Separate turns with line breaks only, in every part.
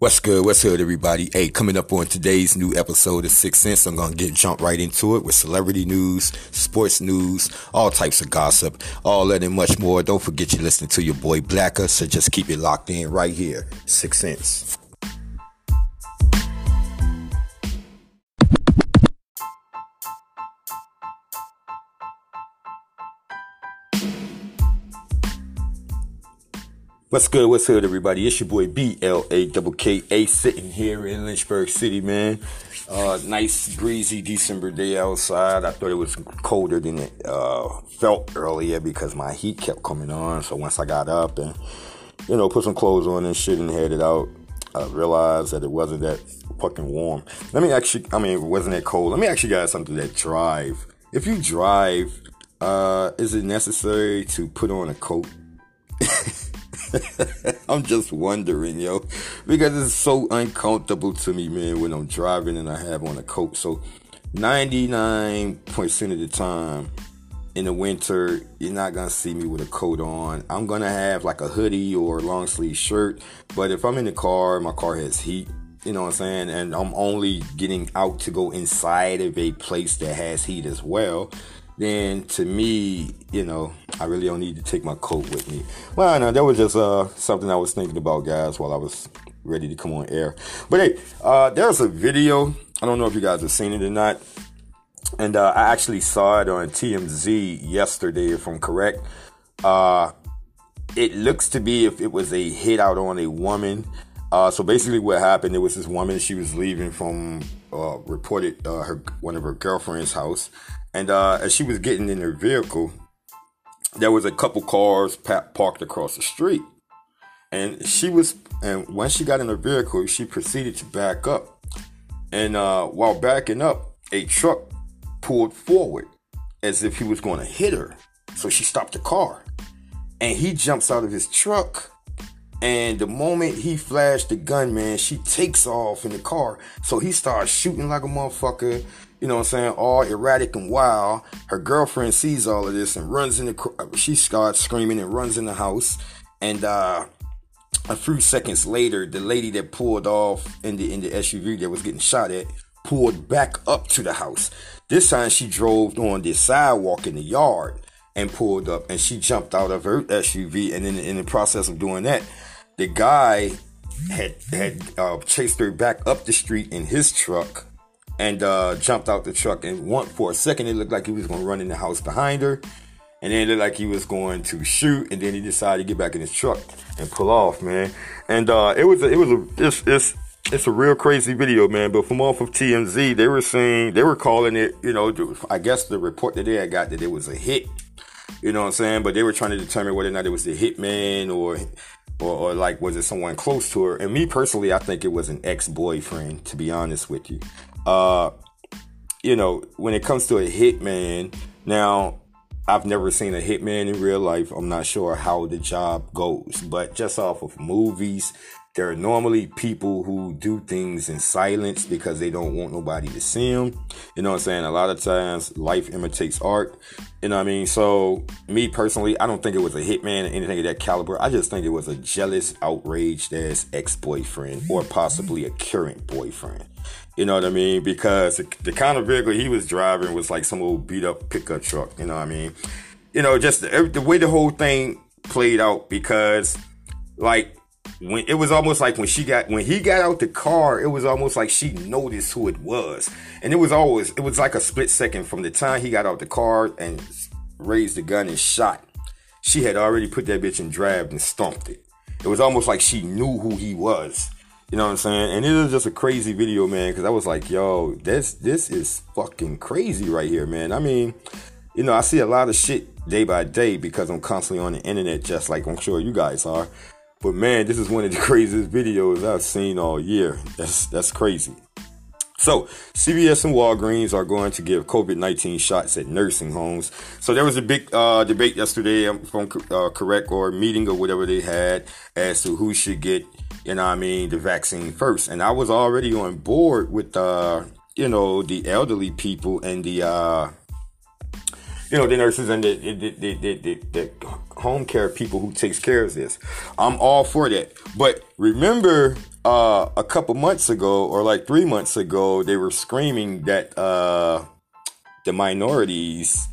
What's good? What's good, everybody? Hey, coming up on today's new episode of Six Sense, I'm gonna get jump right into it with celebrity news, sports news, all types of gossip, all that and much more. Don't forget you're listening to your boy Blakka, so just keep it locked in right here. Six Sense. What's good? What's good, everybody? It's your boy B L A Double K A sitting here in Lynchburg City, man. Uh, nice breezy December day outside. I thought it was colder than it uh, felt earlier because my heat kept coming on. So once I got up and you know put some clothes on and shit and headed out, I realized that it wasn't that fucking warm. Let me actually, I mean, it wasn't that cold. Let me you guys something that drive. If you drive, uh, is it necessary to put on a coat? I'm just wondering, yo, because it's so uncomfortable to me, man, when I'm driving and I have on a coat. So, 99% of the time in the winter, you're not gonna see me with a coat on. I'm gonna have like a hoodie or long sleeve shirt. But if I'm in the car, my car has heat, you know what I'm saying, and I'm only getting out to go inside of a place that has heat as well then to me, you know, I really don't need to take my coat with me. Well, I know that was just uh, something I was thinking about, guys, while I was ready to come on air. But hey, uh, there's a video. I don't know if you guys have seen it or not. And uh, I actually saw it on TMZ yesterday, if I'm correct. Uh, it looks to be if it was a hit out on a woman. Uh, so basically, what happened? There was this woman. She was leaving from uh, reported uh, her one of her girlfriend's house, and uh, as she was getting in her vehicle, there was a couple cars parked across the street. And she was, and when she got in her vehicle, she proceeded to back up. And uh, while backing up, a truck pulled forward as if he was going to hit her. So she stopped the car. And he jumps out of his truck. And the moment he flashed the gun, man, she takes off in the car. So he starts shooting like a motherfucker you know what I'm saying, all erratic and wild. Her girlfriend sees all of this and runs in the, she starts screaming and runs in the house. And, uh, a few seconds later, the lady that pulled off in the, in the SUV that was getting shot at pulled back up to the house. This time she drove on the sidewalk in the yard and pulled up and she jumped out of her SUV. And in, in the process of doing that, the guy had, had, uh, chased her back up the street in his truck and uh, jumped out the truck. And one for a second, it looked like he was going to run in the house behind her, and then it looked like he was going to shoot. And then he decided to get back in his truck and pull off, man. And uh, it was a, it was a it's, it's it's a real crazy video, man. But from off of TMZ, they were saying they were calling it, you know, I guess the report that they had got that it was a hit. You know what I'm saying? But they were trying to determine whether or not it was the hitman or or, or, like was it someone close to her? And me personally, I think it was an ex-boyfriend, to be honest with you. Uh, you know, when it comes to a hitman, now I've never seen a hitman in real life. I'm not sure how the job goes, but just off of movies, there are normally people who do things in silence because they don't want nobody to see them. You know what I'm saying? A lot of times life imitates art. You know what I mean? So, me personally, I don't think it was a hitman or anything of that caliber. I just think it was a jealous, outraged ass ex boyfriend or possibly a current boyfriend. You know what I mean? Because the kind of vehicle he was driving was like some old beat up pickup truck. You know what I mean? You know, just the, the way the whole thing played out because, like, when it was almost like when she got when he got out the car, it was almost like she noticed who it was, and it was always it was like a split second from the time he got out the car and raised the gun and shot. She had already put that bitch in drive and stomped it. It was almost like she knew who he was. You know what I'm saying? And it was just a crazy video, man, because I was like, yo, this this is fucking crazy right here, man. I mean, you know, I see a lot of shit day by day because I'm constantly on the internet, just like I'm sure you guys are. But man, this is one of the craziest videos I've seen all year. That's that's crazy. So, CVS and Walgreens are going to give COVID-19 shots at nursing homes. So there was a big uh, debate yesterday, from uh, correct or meeting or whatever they had, as to who should get you know I mean, the vaccine first. And I was already on board with, uh, you know, the elderly people and the, uh, you know, the nurses and the, the, the, the, the, home care people who takes care of this. I'm all for that. But remember, uh, a couple months ago, or like three months ago, they were screaming that uh, the minorities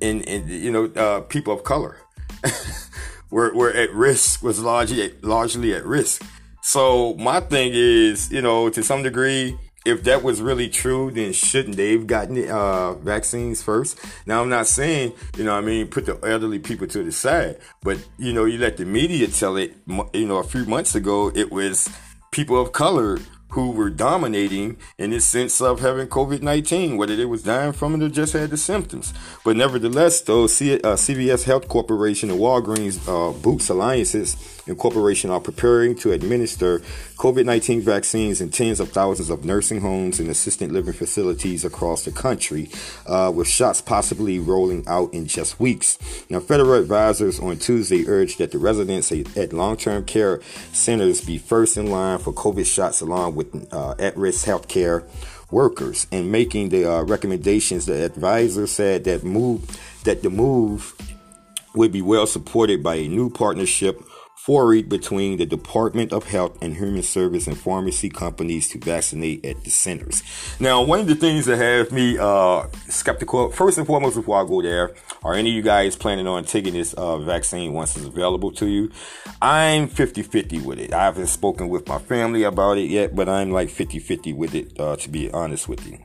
in, in you know uh, people of color were were at risk was largely largely at risk. So my thing is, you know, to some degree, if that was really true, then shouldn't they have gotten uh, vaccines first? Now, I'm not saying, you know, I mean, put the elderly people to the side, but, you know, you let the media tell it, you know, a few months ago, it was people of color who were dominating in this sense of having COVID 19, whether they was dying from it or just had the symptoms. But nevertheless, though, C- uh, CVS Health Corporation and Walgreens uh, Boots Alliances Incorporation are preparing to administer COVID 19 vaccines in tens of thousands of nursing homes and assisted living facilities across the country, uh, with shots possibly rolling out in just weeks. Now, federal advisors on Tuesday urged that the residents at long term care centers be first in line for COVID shots along with uh, at risk health care workers and making the uh, recommendations. The advisor said that move that the move would be well supported by a new partnership forward between the Department of Health and Human Service and pharmacy companies to vaccinate at the centers. Now, one of the things that have me uh, skeptical, first and foremost, before I go there, are any of you guys planning on taking this uh, vaccine once it's available to you? I'm 50 50 with it. I haven't spoken with my family about it yet, but I'm like 50 50 with it, uh, to be honest with you.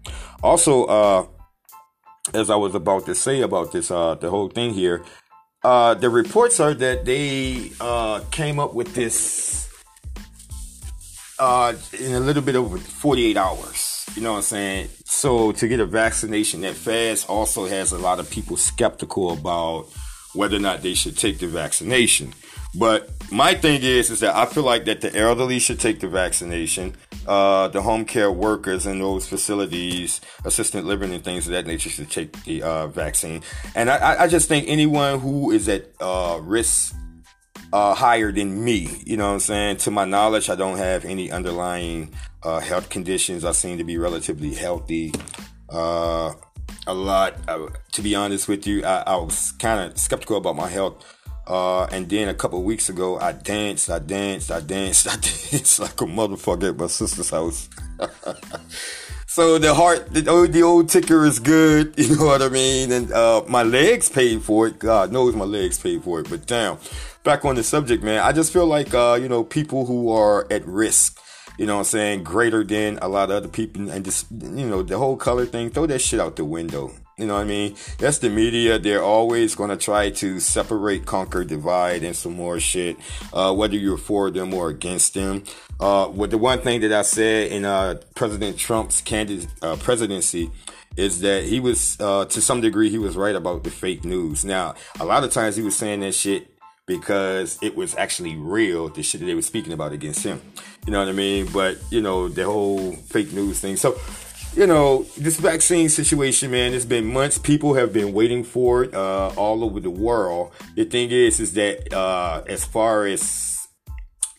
Also, uh, as I was about to say about this, uh, the whole thing here, uh, the reports are that they uh, came up with this uh, in a little bit over 48 hours. You know what I'm saying? So to get a vaccination that fast also has a lot of people skeptical about whether or not they should take the vaccination. But my thing is, is that I feel like that the elderly should take the vaccination. Uh, the home care workers in those facilities, assistant living and things of that nature should take the uh, vaccine. And I, I, just think anyone who is at uh, risk uh, higher than me, you know what I'm saying? To my knowledge, I don't have any underlying uh, health conditions. I seem to be relatively healthy. Uh, a lot, to be honest with you, I, I was kind of skeptical about my health uh, and then a couple weeks ago, I danced, I danced, I danced, I danced like a motherfucker at my sister's house. so the heart, the old, the old ticker is good, you know what I mean? And uh, my legs paid for it. God knows my legs paid for it. But damn, back on the subject, man, I just feel like, uh, you know, people who are at risk, you know what I'm saying, greater than a lot of other people, and just, you know, the whole color thing, throw that shit out the window. You know what I mean? That's the media. They're always going to try to separate, conquer, divide, and some more shit. Uh, whether you're for them or against them. Uh, what the one thing that I said in uh, President Trump's candid uh, presidency is that he was, uh, to some degree, he was right about the fake news. Now, a lot of times he was saying that shit because it was actually real, the shit that they were speaking about against him. You know what I mean? But, you know, the whole fake news thing. So, you know, this vaccine situation, man, it's been months. People have been waiting for it uh, all over the world. The thing is, is that uh, as far as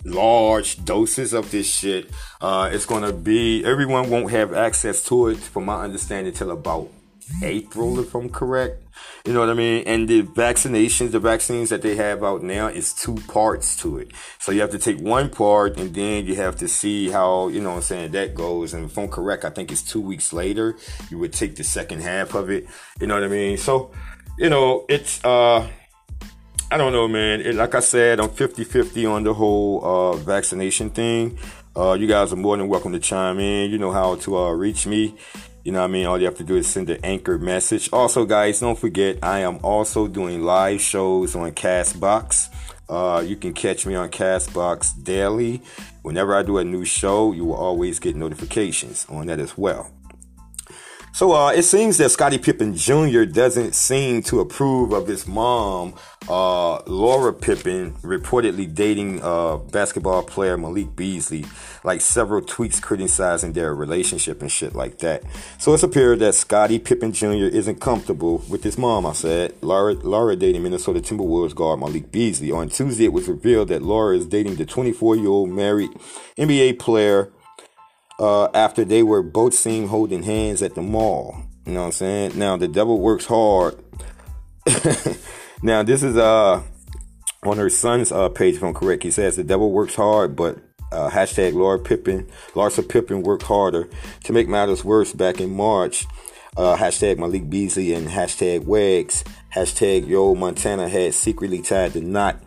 large doses of this shit, uh, it's gonna be everyone won't have access to it, from my understanding, till about April, if I'm correct. You know what I mean? And the vaccinations, the vaccines that they have out now is two parts to it. So you have to take one part and then you have to see how, you know what I'm saying, that goes. And if I'm correct, I think it's two weeks later, you would take the second half of it. You know what I mean? So, you know, it's, uh, I don't know, man. It, like I said, I'm 50 50 on the whole uh, vaccination thing. Uh, you guys are more than welcome to chime in. You know how to uh, reach me. You know what I mean? All you have to do is send an anchor message. Also, guys, don't forget, I am also doing live shows on Castbox. Uh, you can catch me on Castbox daily. Whenever I do a new show, you will always get notifications on that as well. So uh, it seems that Scottie Pippen Jr. doesn't seem to approve of his mom, uh, Laura Pippen, reportedly dating uh, basketball player Malik Beasley, like several tweets criticizing their relationship and shit like that. So it's appeared that Scottie Pippen Jr. isn't comfortable with his mom. I said Laura, Laura dating Minnesota Timberwolves guard Malik Beasley. On Tuesday, it was revealed that Laura is dating the 24-year-old married NBA player uh, after they were both seen holding hands at the mall. You know what I'm saying? Now the devil works hard. now this is uh on her son's uh, page, if I'm correct, he says the devil works hard, but uh, hashtag Laura Pippen, Larsa Pippen worked harder. To make matters worse, back in March, uh, hashtag Malik Beasley and hashtag Wags, hashtag Yao Montana had secretly tied the knot.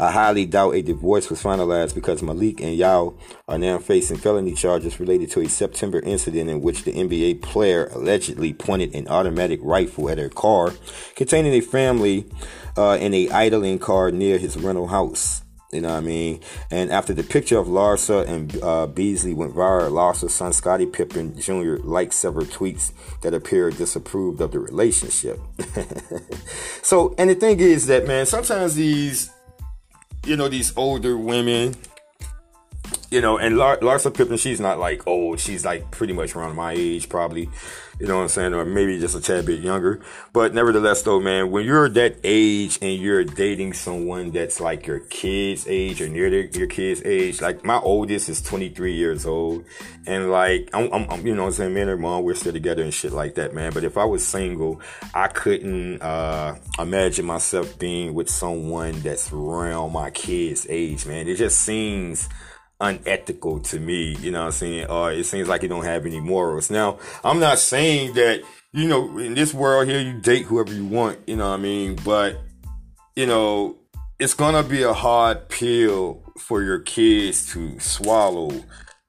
I highly doubt a divorce was finalized because Malik and Yao are now facing felony charges related to a September incident in which the NBA player allegedly pointed an automatic rifle at her car containing a family uh, in a idling car near his rental house. You know what I mean? And after the picture of Larsa and uh, Beasley went viral, Larsa's son Scottie Pippen Jr. liked several tweets that appeared disapproved of the relationship. so, and the thing is that, man, sometimes these, you know, these older women, you know, and Lar- Larsa Pippen, she's not like old. She's like pretty much around my age, probably. You know what I'm saying? Or maybe just a tad bit younger. But nevertheless, though, man, when you're that age and you're dating someone that's like your kid's age or near their, your kid's age, like my oldest is 23 years old. And like, I'm, I'm, I'm you know what I'm saying? Me and her mom, we're still together and shit like that, man. But if I was single, I couldn't, uh, imagine myself being with someone that's around my kid's age, man. It just seems, unethical to me. You know what I'm saying? Or it seems like you don't have any morals. Now, I'm not saying that, you know, in this world here, you date whoever you want, you know what I mean? But, you know, it's gonna be a hard pill for your kids to swallow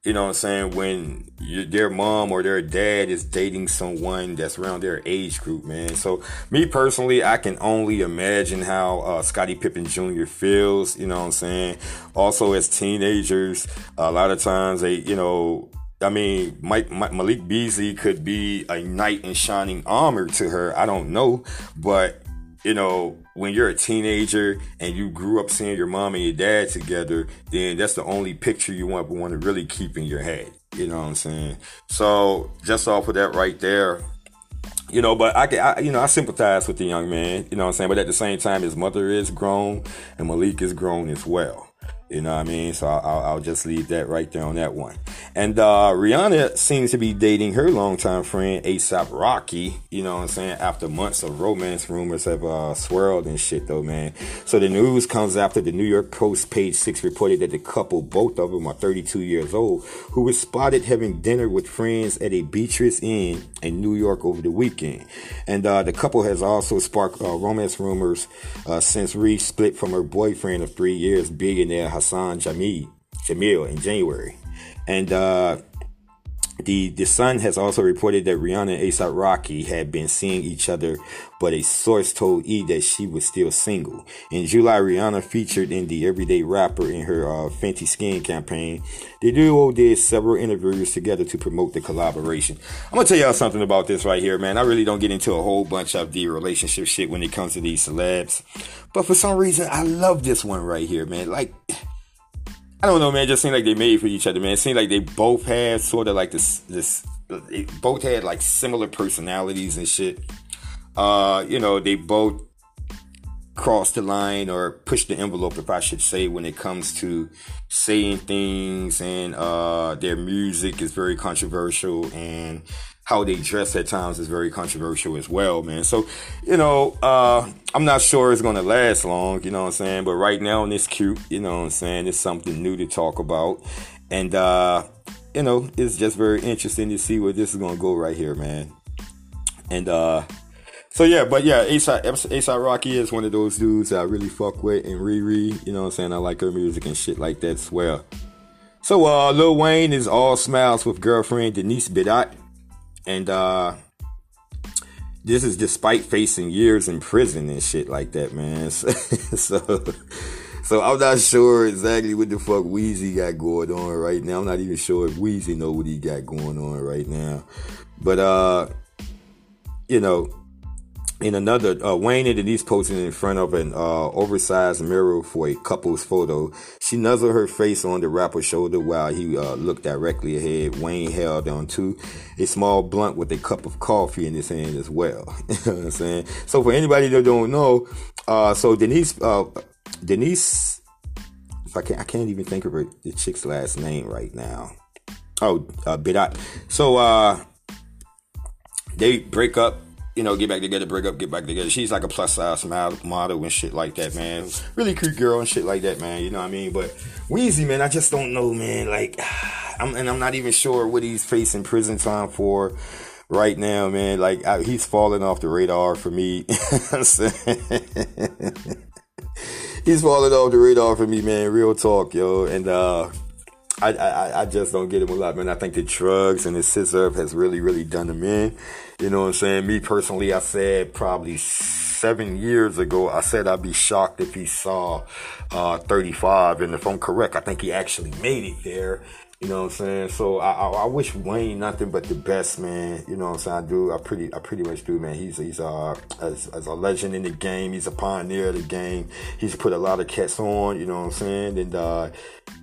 you know what I'm saying, when you, their mom or their dad is dating someone that's around their age group, man. So me personally, I can only imagine how uh, Scottie Pippen Jr. feels, you know what I'm saying? Also as teenagers, a lot of times they, you know, I mean, Mike, Mike, Malik Beasley could be a knight in shining armor to her. I don't know, but you know, when you're a teenager and you grew up seeing your mom and your dad together, then that's the only picture you want want to really keep in your head. You know what I'm saying? So just off of that right there, you know, but I can, I, you know, I sympathize with the young man. You know what I'm saying? But at the same time, his mother is grown and Malik is grown as well. You know what I mean? So I'll, I'll, just leave that right there on that one. And uh, Rihanna seems to be dating her longtime friend ASAP Rocky. You know what I'm saying? After months of romance rumors have uh, swirled and shit, though, man. So the news comes after the New York Post page six reported that the couple, both of them are 32 years old, who was spotted having dinner with friends at a Beatrice Inn in New York over the weekend. And uh, the couple has also sparked uh, romance rumors uh, since Ree split from her boyfriend of three years, billionaire Hassan Jameel, Jameel in January. And uh, the the Sun has also reported that Rihanna and ASAP Rocky had been seeing each other, but a source told E that she was still single. In July, Rihanna featured in the Everyday Rapper in her uh, Fenty Skin campaign. The duo did several interviews together to promote the collaboration. I'm gonna tell y'all something about this right here, man. I really don't get into a whole bunch of the relationship shit when it comes to these celebs, but for some reason, I love this one right here, man. Like I don't know, man. It just seemed like they made for each other, man. It seemed like they both had sort of like this, this, both had like similar personalities and shit. Uh, you know, they both crossed the line or push the envelope, if I should say, when it comes to saying things and, uh, their music is very controversial and, how they dress at times is very controversial as well, man. So, you know, uh, I'm not sure it's gonna last long, you know what I'm saying? But right now and it's cute, you know what I'm saying? It's something new to talk about. And uh, you know, it's just very interesting to see where this is gonna go right here, man. And uh so yeah, but yeah, ASAP, Rocky is one of those dudes that I really fuck with and Riri, you know what I'm saying? I like her music and shit like that as well. So uh Lil Wayne is all smiles with girlfriend Denise Bidot and uh this is despite facing years in prison and shit like that, man. So, so, so I'm not sure exactly what the fuck Weezy got going on right now. I'm not even sure if Weezy know what he got going on right now. But uh, you know, in another, uh, Wayne and Denise posing in front of an uh, oversized mirror for a couple's photo. She nuzzled her face on the rapper's shoulder while he uh, looked directly ahead. Wayne held on onto a small blunt with a cup of coffee in his hand as well. you know what I'm saying? So for anybody that don't know, uh, so Denise, uh, Denise, if I can't, I can't even think of her, the chick's last name right now. Oh, uh. So, uh, they break up you know, get back together, break up, get back together. She's like a plus size model and shit like that, man. Really cute girl and shit like that, man. You know what I mean? But Weezy, man, I just don't know, man. Like, I'm, and I'm not even sure what he's facing prison time for right now, man. Like, I, he's falling off the radar for me. he's falling off the radar for me, man. Real talk, yo. And, uh, I, I, I just don't get him a lot, man. I think the drugs and the sizzurp has really, really done him in. You know what I'm saying? Me personally, I said probably seven years ago, I said I'd be shocked if he saw uh, 35. And if I'm correct, I think he actually made it there. You know what I'm saying? So I, I, I, wish Wayne nothing but the best, man. You know what I'm saying? I do. I pretty I pretty much do, man. He's he's uh as, as a legend in the game. He's a pioneer of the game. He's put a lot of cats on. You know what I'm saying? And uh,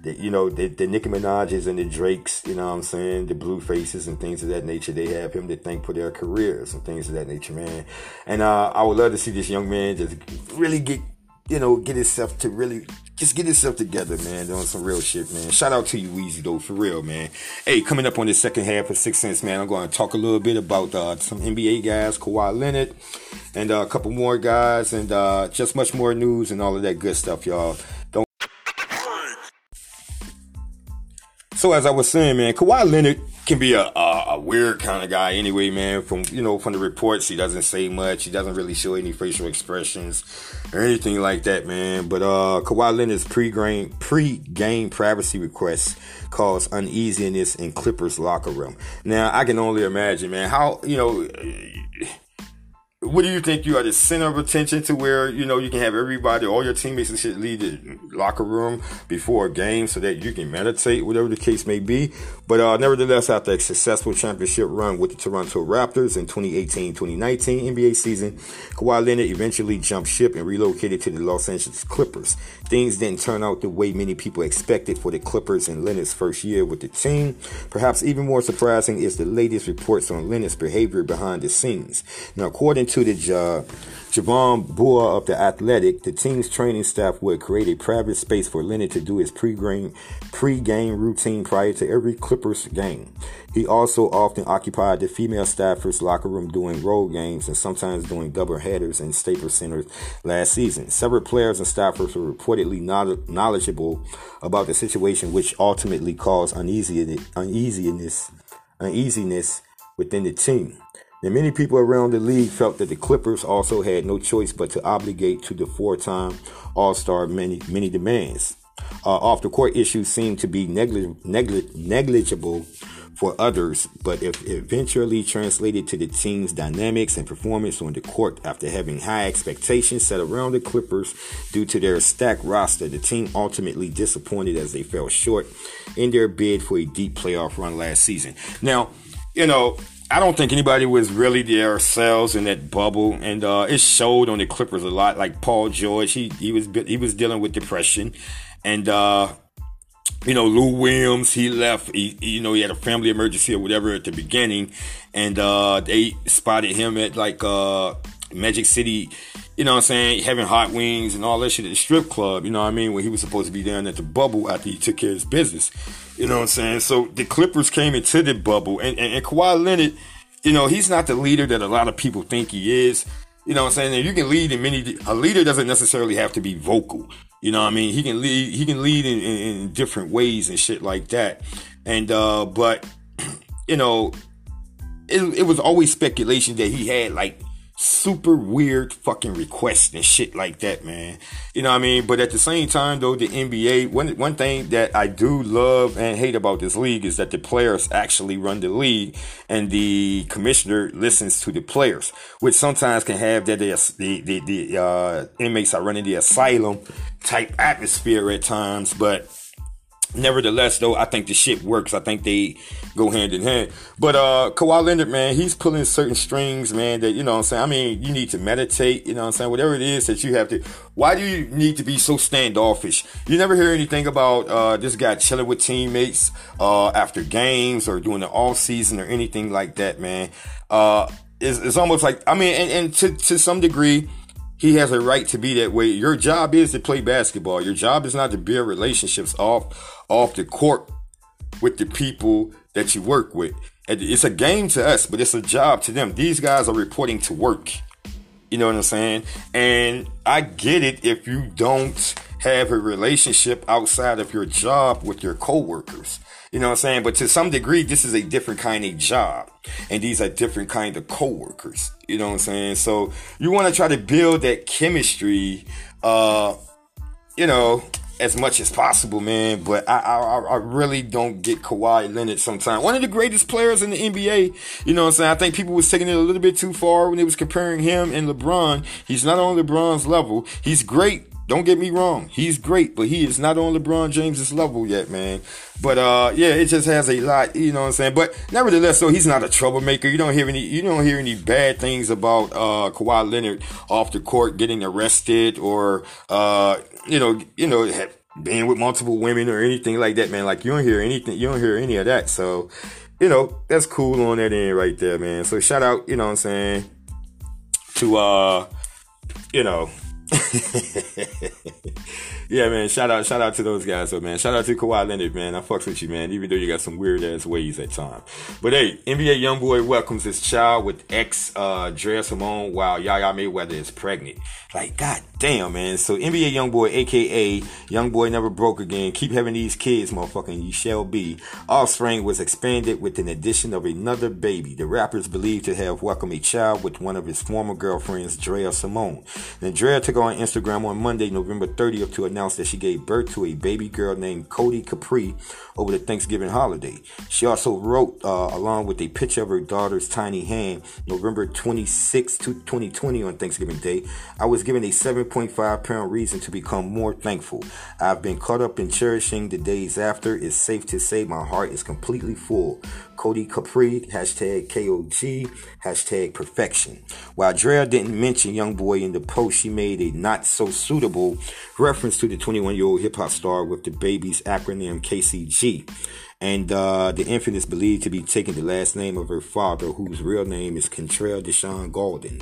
the, you know the, the Nicki Minaj's and the Drakes. You know what I'm saying? The Blue Faces and things of that nature. They have him to thank for their careers and things of that nature, man. And uh, I would love to see this young man just really get you know, get himself to really just get himself together, man. Doing some real shit, man. Shout out to you, Weezy, though, for real, man. Hey, coming up on the second half of Six Sense, man, I'm going to talk a little bit about uh, some NBA guys, Kawhi Leonard, and uh, a couple more guys, and uh, just much more news and all of that good stuff, y'all. So as I was saying, man, Kawhi Leonard can be a, a, a, weird kind of guy anyway, man. From you know, from the reports, he doesn't say much. He doesn't really show any facial expressions or anything like that, man. But uh, Kawhi Leonard's pre-game pre-game privacy requests cause uneasiness in Clippers locker room. Now, I can only imagine, man, how you know what do you think you are the center of attention to where you know you can have everybody all your teammates and shit leave the locker room before a game so that you can meditate whatever the case may be but uh, nevertheless after a successful championship run with the toronto raptors in 2018-2019 nba season Kawhi Leonard eventually jumped ship and relocated to the los angeles clippers. Things didn't turn out the way many people expected for the clippers in leonard's first year with the team. Perhaps even more surprising is the latest reports on leonard's behavior behind the scenes. Now according to the uh, Jovan Buha of the Athletic, the team's training staff would create a private space for Leonard to do his pre-game, pre-game routine prior to every Clippers game. He also often occupied the female staffers' locker room doing road games and sometimes doing double headers in Staples Center last season. Several players and staffers were reportedly knowledgeable about the situation, which ultimately caused uneasiness, uneasiness, uneasiness within the team. And many people around the league felt that the Clippers also had no choice but to obligate to the four-time All-Star many many demands. Uh, off the court issues seemed to be negli- negli- negligible for others, but if eventually translated to the team's dynamics and performance on the court after having high expectations set around the Clippers due to their stacked roster, the team ultimately disappointed as they fell short in their bid for a deep playoff run last season. Now, you know, I don't think anybody was really themselves in that bubble, and uh, it showed on the Clippers a lot. Like Paul George, he he was he was dealing with depression, and uh, you know Lou Williams, he left. He, you know he had a family emergency or whatever at the beginning, and uh, they spotted him at like uh, Magic City. You know what I'm saying? Having hot wings and all that shit at the strip club. You know what I mean? When he was supposed to be down at the bubble after he took care of his business. You know what I'm saying? So the Clippers came into the bubble, and, and, and Kawhi Leonard, you know, he's not the leader that a lot of people think he is. You know what I'm saying? And you can lead in many. A leader doesn't necessarily have to be vocal. You know I mean? He can lead. He can lead in, in, in different ways and shit like that. And uh, but you know, it, it was always speculation that he had like super weird fucking requests and shit like that, man. You know what I mean? But at the same time, though, the NBA, one, one thing that I do love and hate about this league is that the players actually run the league and the commissioner listens to the players, which sometimes can have that the, the, the uh, inmates are running the asylum type atmosphere at times, but Nevertheless, though, I think the shit works. I think they go hand in hand. But uh Kawhi Leonard, man, he's pulling certain strings, man, that you know I'm saying. I mean, you need to meditate, you know what I'm saying? Whatever it is that you have to why do you need to be so standoffish? You never hear anything about uh this guy chilling with teammates uh after games or doing the off season or anything like that, man. Uh it's, it's almost like I mean and, and to to some degree he has a right to be that way. Your job is to play basketball. Your job is not to build relationships off off the court with the people that you work with. It's a game to us, but it's a job to them. These guys are reporting to work. You know what I'm saying? And I get it if you don't have a relationship outside of your job with your coworkers. You know what I'm saying? But to some degree, this is a different kind of job. And these are different kind of coworkers. You know what I'm saying? So you want to try to build that chemistry, uh, you know, as much as possible, man. But I, I, I really don't get Kawhi Leonard sometimes. One of the greatest players in the NBA. You know what I'm saying? I think people was taking it a little bit too far when they was comparing him and LeBron. He's not on LeBron's level. He's great. Don't get me wrong. He's great, but he is not on LeBron James's level yet, man. But uh yeah, it just has a lot, you know what I'm saying? But nevertheless, so he's not a troublemaker. You don't hear any you don't hear any bad things about uh Kawhi Leonard off the court getting arrested or uh you know, you know, being with multiple women or anything like that, man. Like you don't hear anything, you don't hear any of that. So, you know, that's cool on that end right there, man. So shout out, you know what I'm saying, to uh, you know, yeah, man. Shout out, shout out to those guys, though, man. Shout out to Kawhi Leonard, man. I fucks with you, man. Even though you got some weird ass ways at times. But hey, NBA YoungBoy welcomes his child with ex uh Simone while Yaya Mayweather is pregnant. Like, god damn, man. So NBA YoungBoy, aka YoungBoy Never Broke Again, keep having these kids, motherfucking you shall be. Offspring was expanded with an addition of another baby. The rapper is believed to have welcomed a child with one of his former girlfriends, Drea Simone. Then Drea took on Instagram on Monday, November 30th, to announced that she gave birth to a baby girl named Cody Capri over the Thanksgiving holiday. She also wrote, uh, along with a picture of her daughter's tiny hand, November 26, 2020 on Thanksgiving Day, I was given a 7.5 pound reason to become more thankful. I've been caught up in cherishing the days after. It's safe to say my heart is completely full. Cody Capri, hashtag KOG, hashtag perfection. While Drea didn't mention Young Boy in the post, she made a not so suitable reference to the 21 year old hip hop star with the baby's acronym KCG. And uh, the infant is believed to be taking the last name of her father, whose real name is Kentrell DeSean Gaulden.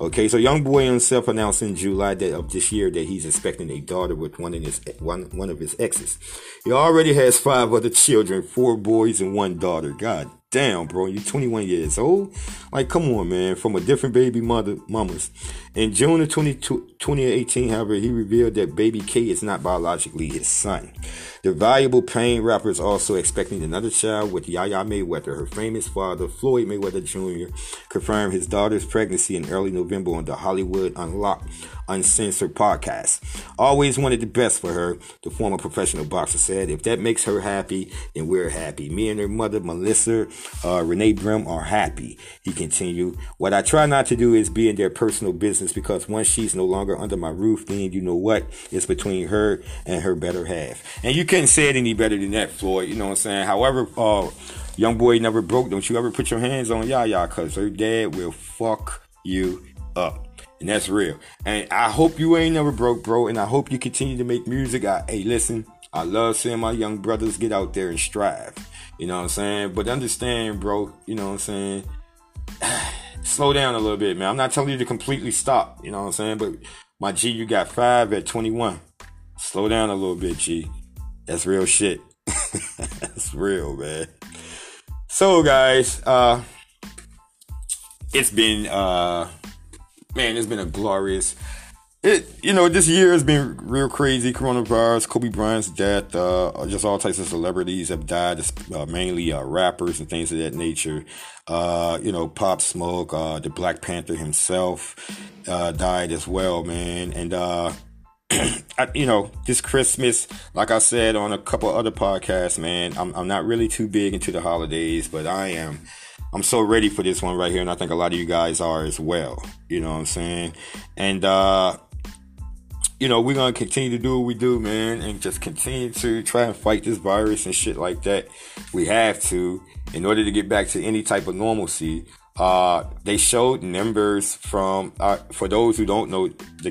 Okay, so young boy himself announced in July that, of this year that he's expecting a daughter with one of his one one of his exes. He already has five other children, four boys and one daughter. God damn, bro, you're 21 years old. Like, come on, man, from a different baby mother mamas. In June of 20, 2018, however, he revealed that baby K is not biologically his son. The valuable Pain rapper is also expecting another child with Yaya Mayweather. Her famous father, Floyd Mayweather Jr., confirmed his daughter's pregnancy in early November on the Hollywood Unlocked Uncensored podcast. Always wanted the best for her, the former professional boxer said. If that makes her happy, then we're happy. Me and her mother, Melissa, uh, Renee Brim, are happy. He continued. What I try not to do is be in their personal business because once she's no longer under my roof, then you know what? It's between her and her better half. And you couldn't say it any better than that, Floyd. You know what I'm saying? However, uh, young boy never broke. Don't you ever put your hands on Yaya because her dad will fuck you up. And that's real. And I hope you ain't never broke, bro. And I hope you continue to make music. I, hey, listen, I love seeing my young brothers get out there and strive. You know what I'm saying? But understand, bro, you know what I'm saying? Slow down a little bit, man. I'm not telling you to completely stop. You know what I'm saying? But my G, you got five at 21. Slow down a little bit, G. That's real shit. That's real, man. So, guys, uh, it's been uh man, it's been a glorious. It you know this year has been real crazy. Coronavirus, Kobe Bryant's death, uh, just all types of celebrities have died. Uh, mainly uh, rappers and things of that nature. Uh, you know, Pop Smoke, uh, the Black Panther himself uh, died as well, man. And I, you know, this Christmas, like I said on a couple other podcasts, man, I'm I'm not really too big into the holidays, but I am I'm so ready for this one right here, and I think a lot of you guys are as well. You know what I'm saying? And uh, you know, we're gonna continue to do what we do, man, and just continue to try and fight this virus and shit like that. We have to in order to get back to any type of normalcy. Uh, they showed numbers from, uh, for those who don't know, the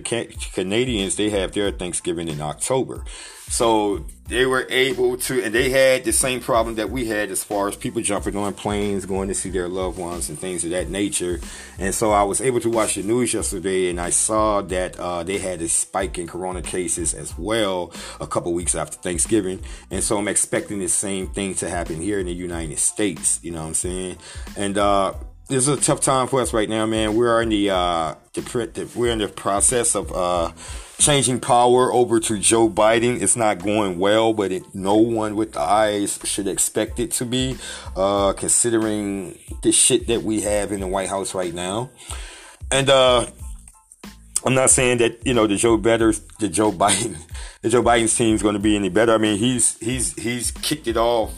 Canadians, they have their Thanksgiving in October. So they were able to, and they had the same problem that we had as far as people jumping on planes, going to see their loved ones and things of that nature. And so I was able to watch the news yesterday and I saw that uh, they had a spike in corona cases as well a couple weeks after Thanksgiving. And so I'm expecting the same thing to happen here in the United States. You know what I'm saying? And, uh, this is a tough time for us right now, man. We're in the, uh, the, we're in the process of, uh, changing power over to Joe Biden. It's not going well, but it, no one with the eyes should expect it to be, uh, considering the shit that we have in the White House right now. And, uh, I'm not saying that, you know, the Joe better, the Joe Biden, the Joe Biden's team is going to be any better. I mean, he's, he's, he's kicked it off.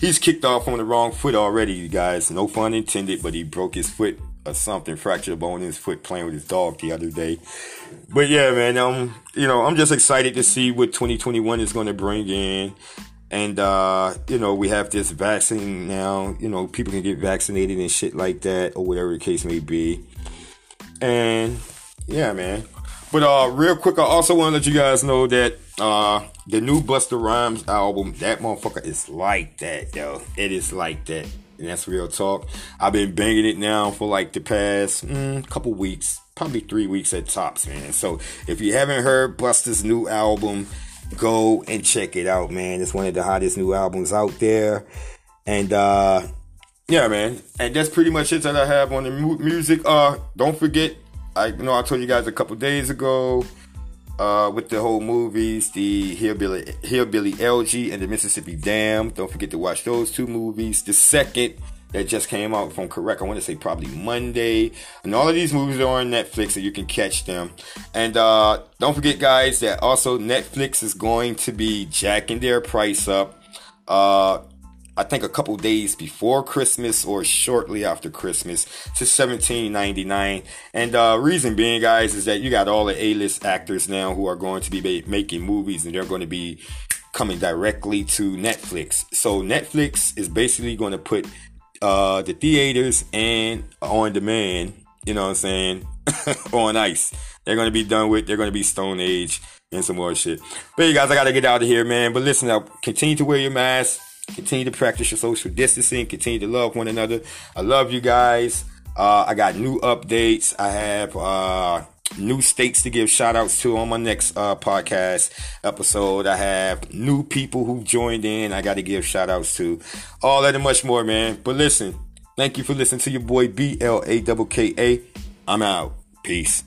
He's kicked off on the wrong foot already, you guys. No fun intended, but he broke his foot or something, fractured a bone in his foot playing with his dog the other day. But yeah, man, um, you know, I'm just excited to see what 2021 is going to bring in. And, uh, you know, we have this vaccine now, you know, people can get vaccinated and shit like that or whatever the case may be. And yeah, man. But, uh, real quick, I also want to let you guys know that, uh, the new Busta Rhymes album, that motherfucker is like that, yo. It is like that. And that's real talk. I've been banging it now for like the past mm, couple weeks, probably three weeks at tops, man. So if you haven't heard Busta's new album, go and check it out, man. It's one of the hottest new albums out there. And uh yeah, man. And that's pretty much it that I have on the mu- music. Uh don't forget, I you know I told you guys a couple days ago uh, with the whole movies, the Hillbilly, Hillbilly Elegy and the Mississippi Dam. Don't forget to watch those two movies. The second that just came out, from correct, I want to say probably Monday. And all of these movies are on Netflix, so you can catch them. And uh, don't forget, guys, that also Netflix is going to be jacking their price up. Uh, I think a couple days before Christmas or shortly after Christmas to 17.99. And uh, reason being, guys, is that you got all the A-list actors now who are going to be making movies, and they're going to be coming directly to Netflix. So Netflix is basically going to put uh, the theaters and on demand, you know what I'm saying, on ice. They're going to be done with. They're going to be Stone Age and some more shit. But you guys, I got to get out of here, man. But listen, now continue to wear your mask Continue to practice your social distancing. Continue to love one another. I love you guys. Uh, I got new updates. I have uh, new states to give shout outs to on my next uh, podcast episode. I have new people who joined in. I got to give shout outs to all that and much more, man. But listen, thank you for listening to your boy B L A K K A. I'm out. Peace.